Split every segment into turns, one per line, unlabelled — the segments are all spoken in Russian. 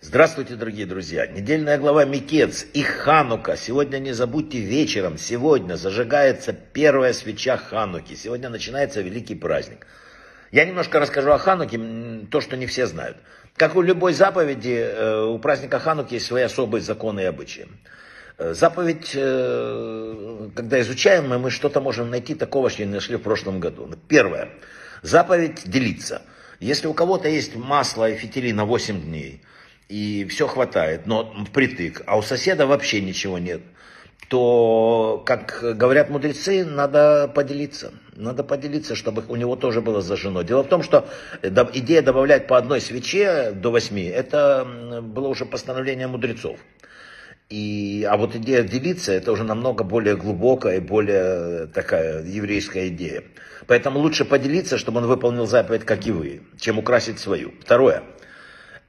Здравствуйте, дорогие друзья. Недельная глава Микец и Ханука. Сегодня не забудьте вечером, сегодня зажигается первая свеча Хануки. Сегодня начинается великий праздник. Я немножко расскажу о Хануке, то, что не все знают. Как у любой заповеди, э, у праздника Хануки есть свои особые законы и обычаи. Э, заповедь, э, когда изучаем, мы, мы что-то можем найти такого, что не нашли в прошлом году. Первое. Заповедь делиться. Если у кого-то есть масло и фитили на 8 дней, и все хватает, но впритык, а у соседа вообще ничего нет, то, как говорят мудрецы, надо поделиться. Надо поделиться, чтобы у него тоже было зажжено. Дело в том, что идея добавлять по одной свече до восьми, это было уже постановление мудрецов. И, а вот идея делиться, это уже намного более глубокая и более такая еврейская идея. Поэтому лучше поделиться, чтобы он выполнил заповедь, как и вы, чем украсить свою. Второе.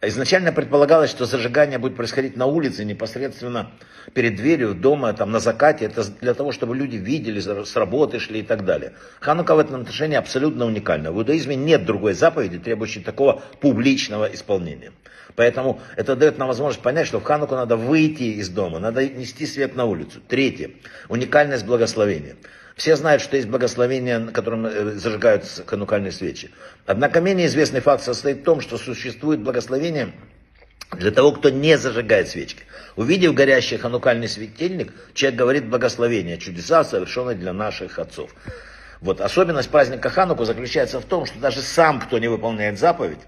Изначально предполагалось, что зажигание будет происходить на улице, непосредственно перед дверью дома, там, на закате. Это для того, чтобы люди видели, с работы шли и так далее. Ханука в этом отношении абсолютно уникальна. В иудаизме нет другой заповеди, требующей такого публичного исполнения. Поэтому это дает нам возможность понять, что в Хануку надо выйти из дома, надо нести свет на улицу. Третье. Уникальность благословения. Все знают, что есть благословение, которым э, зажигаются ханукальные свечи. Однако менее известный факт состоит в том, что существует благословение для того, кто не зажигает свечки. Увидев горящий ханукальный светильник, человек говорит благословение, чудеса, совершенные для наших отцов. Вот. Особенность праздника Хануку заключается в том, что даже сам, кто не выполняет заповедь,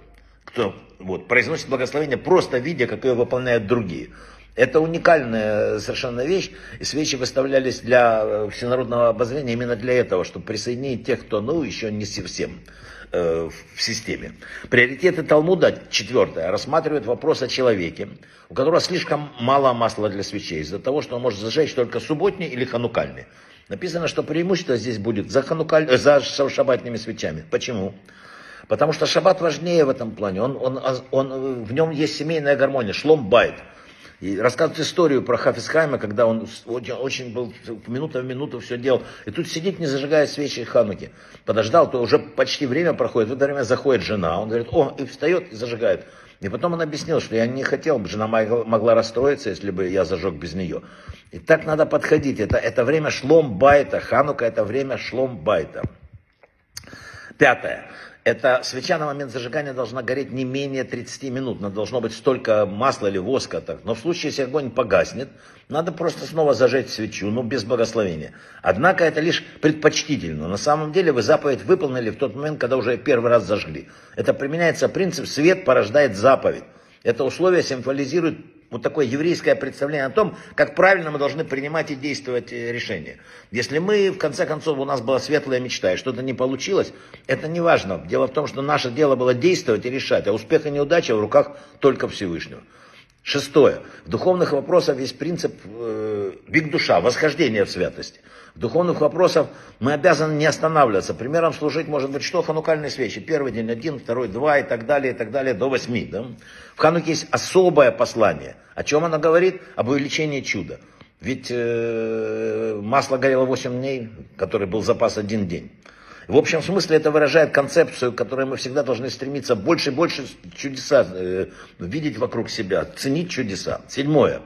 кто вот, произносит благословение, просто видя, как ее выполняют другие. Это уникальная совершенно вещь, и свечи выставлялись для э, всенародного обозрения именно для этого, чтобы присоединить тех, кто, ну, еще не совсем э, в системе. Приоритеты Талмуда, четвертое, рассматривают вопрос о человеке, у которого слишком мало масла для свечей, из-за того, что он может зажечь только субботний или ханукальный. Написано, что преимущество здесь будет за, ханукаль... Э, за шабатными свечами. Почему? Потому что шаббат важнее в этом плане. Он, он, он, в нем есть семейная гармония, шлом байт. И рассказывает историю про Хафисхайма, когда он очень, был минута в минуту все делал. И тут сидит, не зажигая свечи Хануки. Подождал, то уже почти время проходит. В это время заходит жена. Он говорит, о, и встает и зажигает. И потом он объяснил, что я не хотел, жена могла расстроиться, если бы я зажег без нее. И так надо подходить. Это, это время шлом байта. Ханука это время шлом байта. Пятое. Эта свеча на момент зажигания должна гореть не менее 30 минут. Но должно быть столько масла или воска. Так. Но в случае, если огонь погаснет, надо просто снова зажечь свечу, но без благословения. Однако это лишь предпочтительно. На самом деле вы заповедь выполнили в тот момент, когда уже первый раз зажгли. Это применяется принцип «свет порождает заповедь». Это условие символизирует вот такое еврейское представление о том, как правильно мы должны принимать и действовать э, решения. Если мы, в конце концов, у нас была светлая мечта, и что-то не получилось, это не важно. Дело в том, что наше дело было действовать и решать, а успех и неудача в руках только Всевышнего. Шестое. В духовных вопросах есть принцип э, биг душа, восхождение в святости. В духовных вопросах мы обязаны не останавливаться. Примером служить может быть что? Ханукальные свечи. Первый день один, второй два и так далее, и так далее, до восьми. Да? В Хануке есть особое послание. О чем оно говорит? Об увеличении чуда. Ведь э, масло горело 8 дней, который был запас один день. В общем смысле это выражает концепцию, к которой мы всегда должны стремиться больше и больше чудеса э, видеть вокруг себя, ценить чудеса. Седьмое.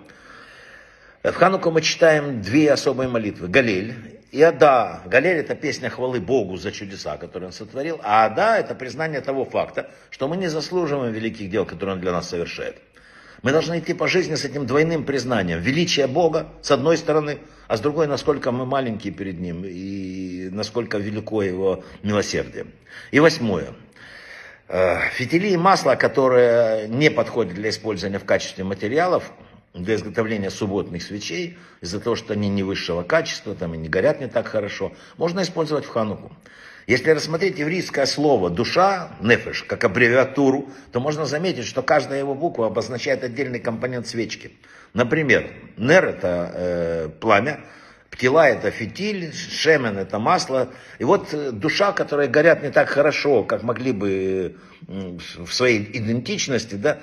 В Хануку мы читаем две особые молитвы. Галель и Ада. Галель это песня хвалы Богу за чудеса, которые Он сотворил. А Ада это признание того факта, что мы не заслуживаем великих дел, которые Он для нас совершает. Мы должны идти по жизни с этим двойным признанием. Величие Бога, с одной стороны, а с другой, насколько мы маленькие перед Ним и насколько велико Его милосердие. И восьмое. Э, фитили и масло, которые не подходят для использования в качестве материалов, для изготовления субботных свечей, из-за того, что они не высшего качества, там и не горят не так хорошо, можно использовать в хануку. Если рассмотреть еврейское слово «душа», «нефеш», как аббревиатуру, то можно заметить, что каждая его буква обозначает отдельный компонент свечки. Например, «нер» — это э, пламя, «птила» — это фитиль, «шемен» — это масло. И вот э, душа, которая горят не так хорошо, как могли бы в своей идентичности, да,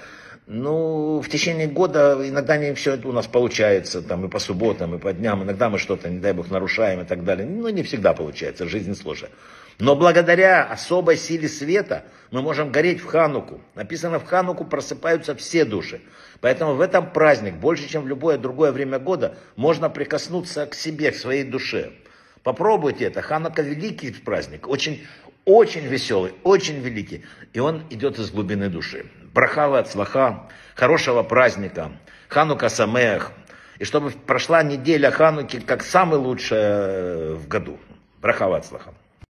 ну, в течение года иногда не все это у нас получается, там, и по субботам, и по дням, иногда мы что-то, не дай бог, нарушаем и так далее. Ну, не всегда получается, жизнь сложная. Но благодаря особой силе света мы можем гореть в Хануку. Написано, в Хануку просыпаются все души. Поэтому в этом праздник, больше, чем в любое другое время года, можно прикоснуться к себе, к своей душе. Попробуйте это. Ханука великий праздник, очень, очень веселый, очень великий. И он идет из глубины души. Брахава от слаха, хорошего праздника, Ханука Самех. И чтобы прошла неделя Хануки как самый лучший в году. Брахава от слаха.